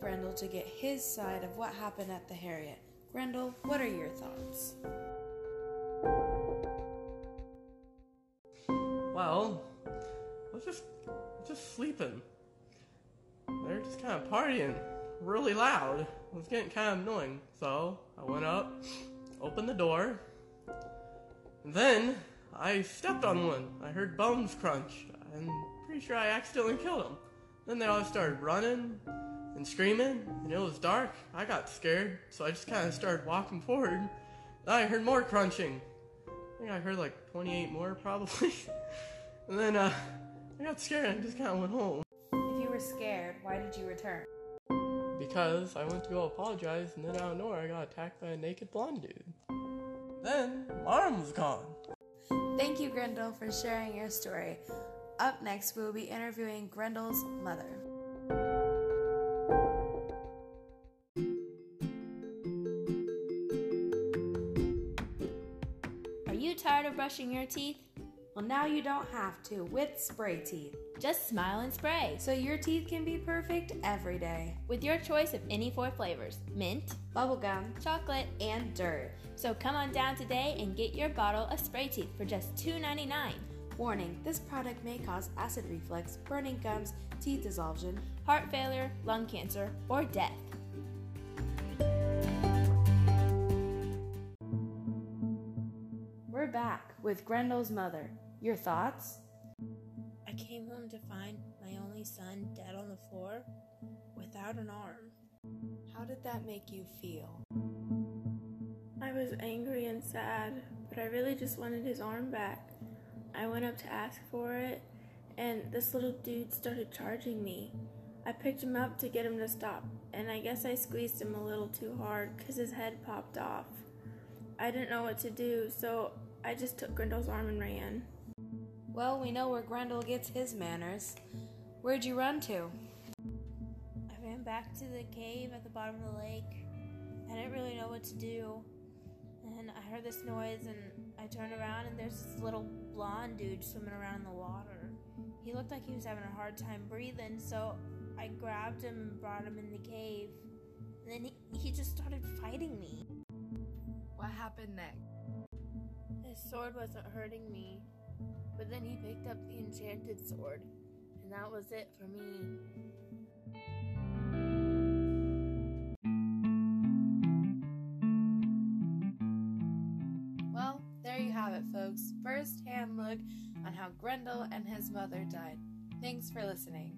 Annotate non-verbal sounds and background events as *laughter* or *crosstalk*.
Grendel to get his side of what happened at the Heorot. Grendel, what are your thoughts? Well, I was just just sleeping. They're just kind of partying really loud. It was getting kind of annoying. So I went up, opened the door, and then I stepped on one. I heard bones crunch. I'm pretty sure I accidentally killed him. Then they all started running and screaming, and it was dark. I got scared, so I just kind of started walking forward. I heard more crunching. I think I heard like 28 more *laughs* probably. and then uh, I got scared and I just kind of went home. If you were scared, why did you return? Because I went to go apologize, and then out of nowhere I got attacked by a naked blonde dude. Then my arm was gone. Thank you, Grendel, for sharing your story. Up next, we will be interviewing Grendel's mother. You tired of brushing your teeth? Well, now you don't have to with Spray Teeth. Just smile and spray. So your teeth can be perfect every day. With your choice of any four flavors mint, Bubblegum chocolate, and dirt. So come on down today and get your bottle of spray teeth for just $2.99. Warning this product may cause acid reflux, burning gums, teeth dissolution, Heart failure, lung cancer, or death. We're back with Grendel's mother. Your thoughts? I came home to find my only son dead on the floor without an arm. How did that make you feel? I was angry and sad, but I really just wanted his arm back. I went up to ask for it, and this little dude started charging me. I picked him up to get him to stop, and I guess I squeezed him a little too hard because his head popped off. I didn't know what to do, so I just took Grendel's arm and ran. Well, we know where Grendel gets his manners. Where'd you run to? I ran back to the cave at the bottom of the lake. I didn't really know what to do. And I heard this noise and I turned around and there's this little blonde dude swimming around in the water. He looked like he was having a hard time breathing, so I grabbed him and brought him in the cave. And then he, he just started fighting me. What happened next? His sword wasn't hurting me, but then he picked up the enchanted sword, and that was it for me. Well, there you have it, folks. First hand look on how Grendel and his mother died. Thanks for listening.